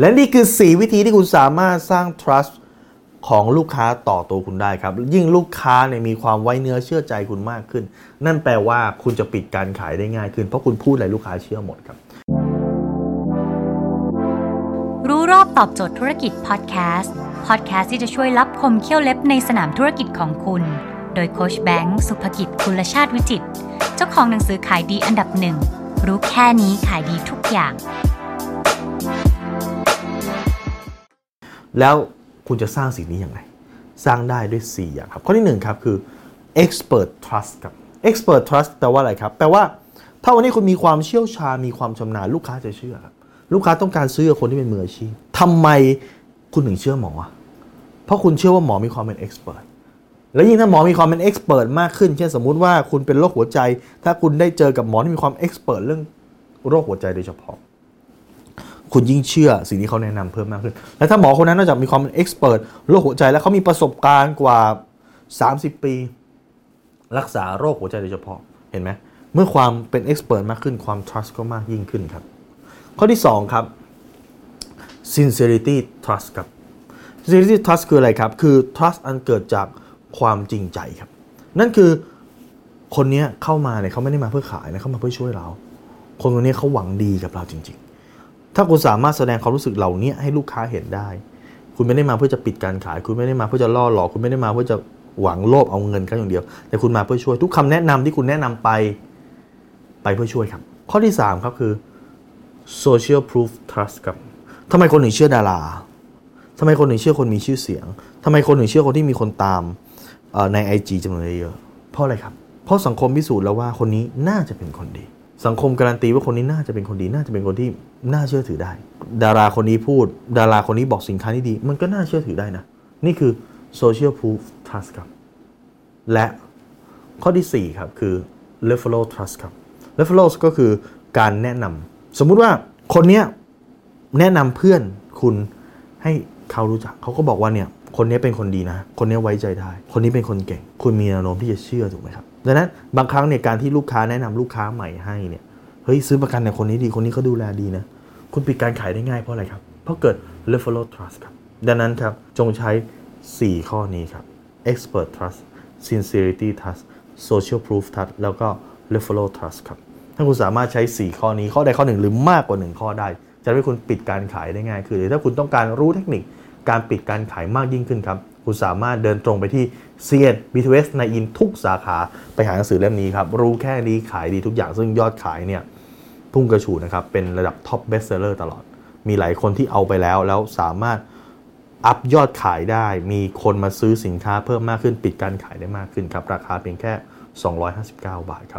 และนี่คือ 4 วิธีที่คุณสามารถสร้าง trust ของลูกค้าต่อตัวคุณได้ครับ ยิ่งลูกค้าเนี่ยมีความไว้เนื้อเชื่อใจคุณมากขึ้น นั่นแปลว่าคุณจะปิดการขายได้ง่ายขึ้น เพราะคุณพูดอะไรลูกค้าเชื่อหมดครับ รู้รอบตอบโจทย์ธุรกิจพอดแคสต์พอดแคสต์ที่จะช่วยรับคมเขี้ยวเล็บในสนามธุรกิจของคุณ โดยโคชแบงค์สุภกิจคุณชาติวิจิตเจ้าของหนังสือขายดีอันดับหนึ่งรู้แค่นี้ขายดีทุกอย่าง แล้วคุณจะสร้างสิ่งนี้อย่างไร สร้างได้ด้วย 4 อย่างครับ ข้อที่ 1 ครับ คือ expert trust ครับ expert trust แปลว่าอะไรครับ แปลว่า ถ้าวันนี้คุณมีความเชี่ยวชาญ มีความชำนาญลูกค้าจะเชื่อครับ ลูกค้าต้องการซื้อคนที่เป็นมืออาชีพทำไมคุณถึงเชื่อหมอ เพราะคุณเชื่อว่าหมอมีความเป็น expert แล้วยิ่งถ้าหมอมีความเป็น expert มากขึ้น เช่นสมมุติว่าคุณเป็นโรคหัวใจ ถ้าคุณได้เจอกับหมอที่มีความ expert เรื่องโรคหัวใจโดยเฉพาะ คุณยิ่งเชื่อสิ่งที่เขาแนะนำเพิ่มมากขึ้น และถ้าหมอคนนั้นนอกจากมีความเป็นเอ็กซ์เพรสโรคหัวใจแล้วเขามีประสบการณ์กว่า 30 ปี รักษาโรคหัวใจโดยเฉพาะเห็นไหมเมื่อความเป็นเอ็กซ์เพรสมากขึ้นความ trust ก็มากยิ่งขึ้นครับ ข้อที่ 2 ครับ sincerity trust ครับ sincerity trust คืออะไรครับ คือ trust อันเกิดจากความจริงใจครับ นั่นคือคนนี้เข้ามาเนี่ยเขาไม่ได้มาเพื่อขายนะเขามาเพื่อช่วยเรา คนคนนี้เขาหวังดีกับเราจริง ๆ ถ้าคุณสามารถแสดงความรู้สึกเหล่านี้ให้ลูกค้าเห็นได้ คุณไม่ได้มาเพื่อจะปิดการขาย คุณไม่ได้มาเพื่อจะล่อหลอก คุณไม่ได้มาเพื่อจะหวังโลภเอาเงินเขาอย่างเดียว แต่คุณมาเพื่อช่วยทุกคำแนะนำที่คุณแนะนำไปไปเพื่อช่วยครับ ข้อที่ 3 ครับคือ social proof trust ครับทำไมคนถึงเชื่อดาราทำไมคนถึงเชื่อคนมีชื่อเสียงทำไมคนถึงเชื่อคนที่มีคนตามเอ่อใน IG จำนวนเยอะเพราะอะไรครับ เพราะสังคมพิสูจน์แล้วว่าคนนี้น่าจะเป็นคนดี สังคมการันตีว่าคนนี้น่าจะเป็นคนดีน่าจะเป็นคนที่น่าเชื่อถือได้ ดาราคนนี้พูด ดาราคนนี้บอกสินค้าที่ดี มันก็น่าเชื่อถือได้นะ นี่คือ social proof trust ครับ และข้อที่ 4 ครับ คือ referral trust ครับ referral ก็คือการแนะนำสมมุติว่าคนเนี้ยแนะนำเพื่อนคุณให้เขารู้จัก เขาก็บอกว่าเนี่ย คนนี้เป็นคนดีนะ คนนี้ไว้ใจได้ คนนี้เป็นคนเก่ง คุณมีแนวโน้มที่จะเชื่อถูกไหมครับดังนั้นบางครั้งเนี่ยการที่ลูกค้าแนะนำลูกค้าใหม่ให้เนี่ยเฮ้ยซื้อประกันในคนนี้ดีคนนี้เขาดูแลดีนะ คุณปิดการขายได้ง่ายเพราะอะไรครับ เพราะเกิด referral trust ครับดังนั้นครับจงใช้ 4 ข้อนี้ครับ expert trust sincerity trust social proof trust แล้วก็ referral trust ครับถ้าคุณสามารถใช้ 4 ข้อนี้ข้อใดข้อหนึ่งหรือมากกว่า 1 ข้อได้ จะทำให้คุณปิดการขายได้ง่ายขึ้นหรือถ้าคุณต้องการรู้เทคนิค การปิดการขายมากยิ่งขึ้นครับ คุณสามารถเดินตรงไปที่ c ี B2S ในอินทุกสาขาไปหาหนังสือเล่มนี้ครับ รู้แค่นี้ขายดีทุกอย่างซึ่งยอดขายเนี่ยพุ่งกระฉูดนะครับ เป็นระดับ top bestseller ตลอด มีหลายคนที่เอาไปแล้วแล้วสามารถ up ยอดขายได้ มีคนมาซื้อสินค้าเพิ่มมากขึ้น ปิดการขายได้มากขึ้นครับ ราคาเพียงแค่ 259 บาทครับ